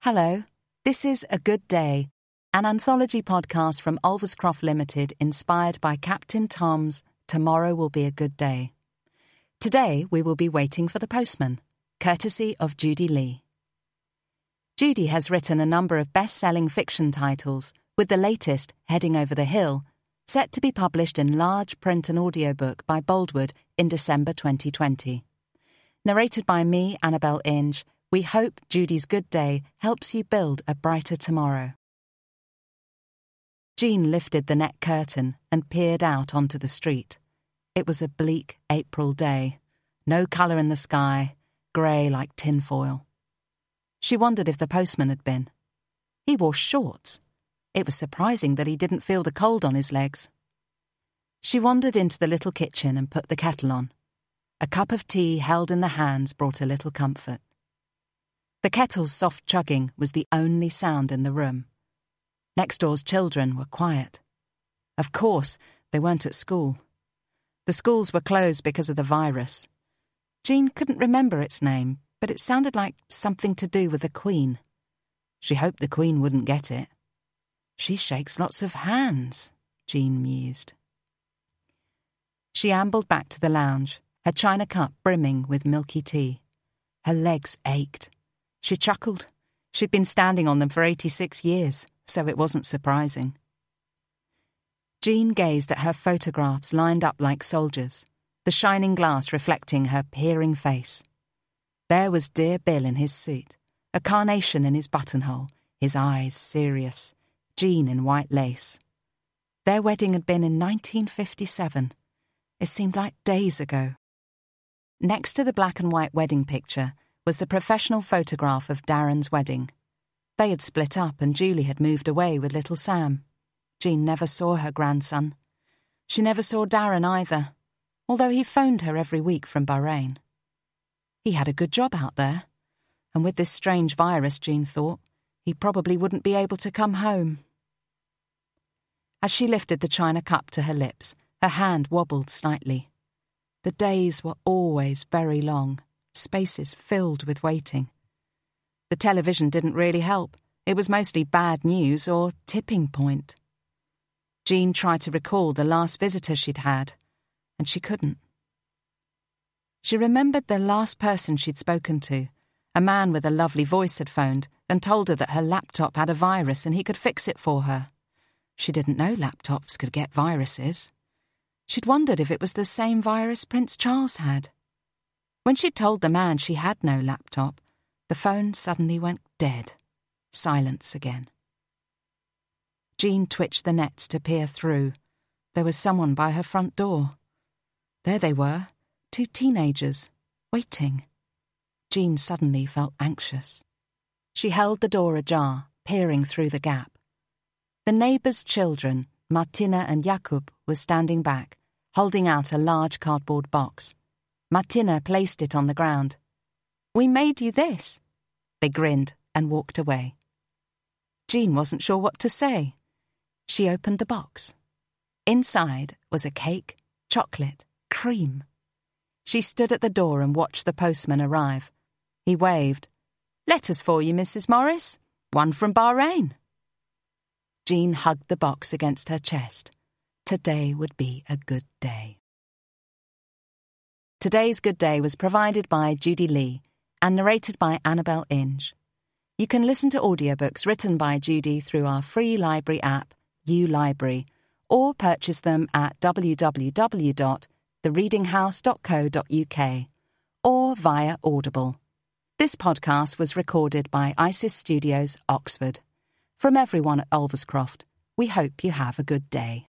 Hello, this is A Good Day, an anthology podcast from Ulverscroft Limited inspired by Captain Tom's Tomorrow Will Be a Good Day. Today we will be waiting for the postman, courtesy of Judy Leigh. Judy has written a number of best selling fiction titles, with the latest, Heading Over the Hill, set to be published in large print and audiobook by Boldwood in December 2020. Narrated by me, Annabel Inge, we hope Judy's good day helps you build a brighter tomorrow. Jean lifted the net curtain and peered out onto the street. It was a bleak April day. No colour in the sky, grey like tinfoil. She wondered if the postman had been. He wore shorts. It was surprising that he didn't feel the cold on his legs. She wandered into the little kitchen and put the kettle on. A cup of tea held in the hands brought a little comfort. The kettle's soft chugging was the only sound in the room. Next door's children were quiet. Of course, they weren't at school. The schools were closed because of the virus. Jean couldn't remember its name, but it sounded like something to do with the Queen. She hoped the Queen wouldn't get it. She shakes lots of hands, Jean mused. She ambled back to the lounge, her china cup brimming with milky tea. Her legs ached. She chuckled. She'd been standing on them for 86 years, so it wasn't surprising. Jean gazed at her photographs lined up like soldiers, the shining glass reflecting her peering face. There was dear Bill in his suit, a carnation in his buttonhole, his eyes serious, Jean in white lace. Their wedding had been in 1957. It seemed like days ago. Next to the black and white wedding picture, was the professional photograph of Darren's wedding. They had split up and Julie had moved away with little Sam. Jean never saw her grandson. She never saw Darren either, although he phoned her every week from Bahrain. He had a good job out there, and with this strange virus, Jean thought, he probably wouldn't be able to come home. As she lifted the china cup to her lips, her hand wobbled slightly. The days were always very long spaces filled with waiting. The television didn't really help. It was mostly bad news or tipping point. Jean tried to recall the last visitor she'd had, and she couldn't. She remembered the last person she'd spoken to. A man with a lovely voice had phoned and told her that her laptop had a virus and he could fix it for her. She didn't know laptops could get viruses. She'd wondered if it was the same virus Prince Charles had. When she told the man she had no laptop, the phone suddenly went dead. Silence again. Jean twitched the nets to peer through. There was someone by her front door. There they were, two teenagers, waiting. Jean suddenly felt anxious. She held the door ajar, peering through the gap. The neighbour's children, Martina and Jakub, were standing back, holding out a large cardboard box. Martina placed it on the ground. We made you this. They grinned and walked away. Jean wasn't sure what to say. She opened the box. Inside was a cake, chocolate, cream. She stood at the door and watched the postman arrive. He waved. Letters for you, Mrs. Morris. One from Bahrain. Jean hugged the box against her chest. Today would be a good day. Today's Good Day was provided by Judy Leigh and narrated by Annabel Inge. You can listen to audiobooks written by Judy through our free library app, uLibrary, or purchase them at www.thereadinghouse.co.uk or via Audible. This podcast was recorded by ISIS Studios, Oxford. From everyone at Ulverscroft, we hope you have a good day.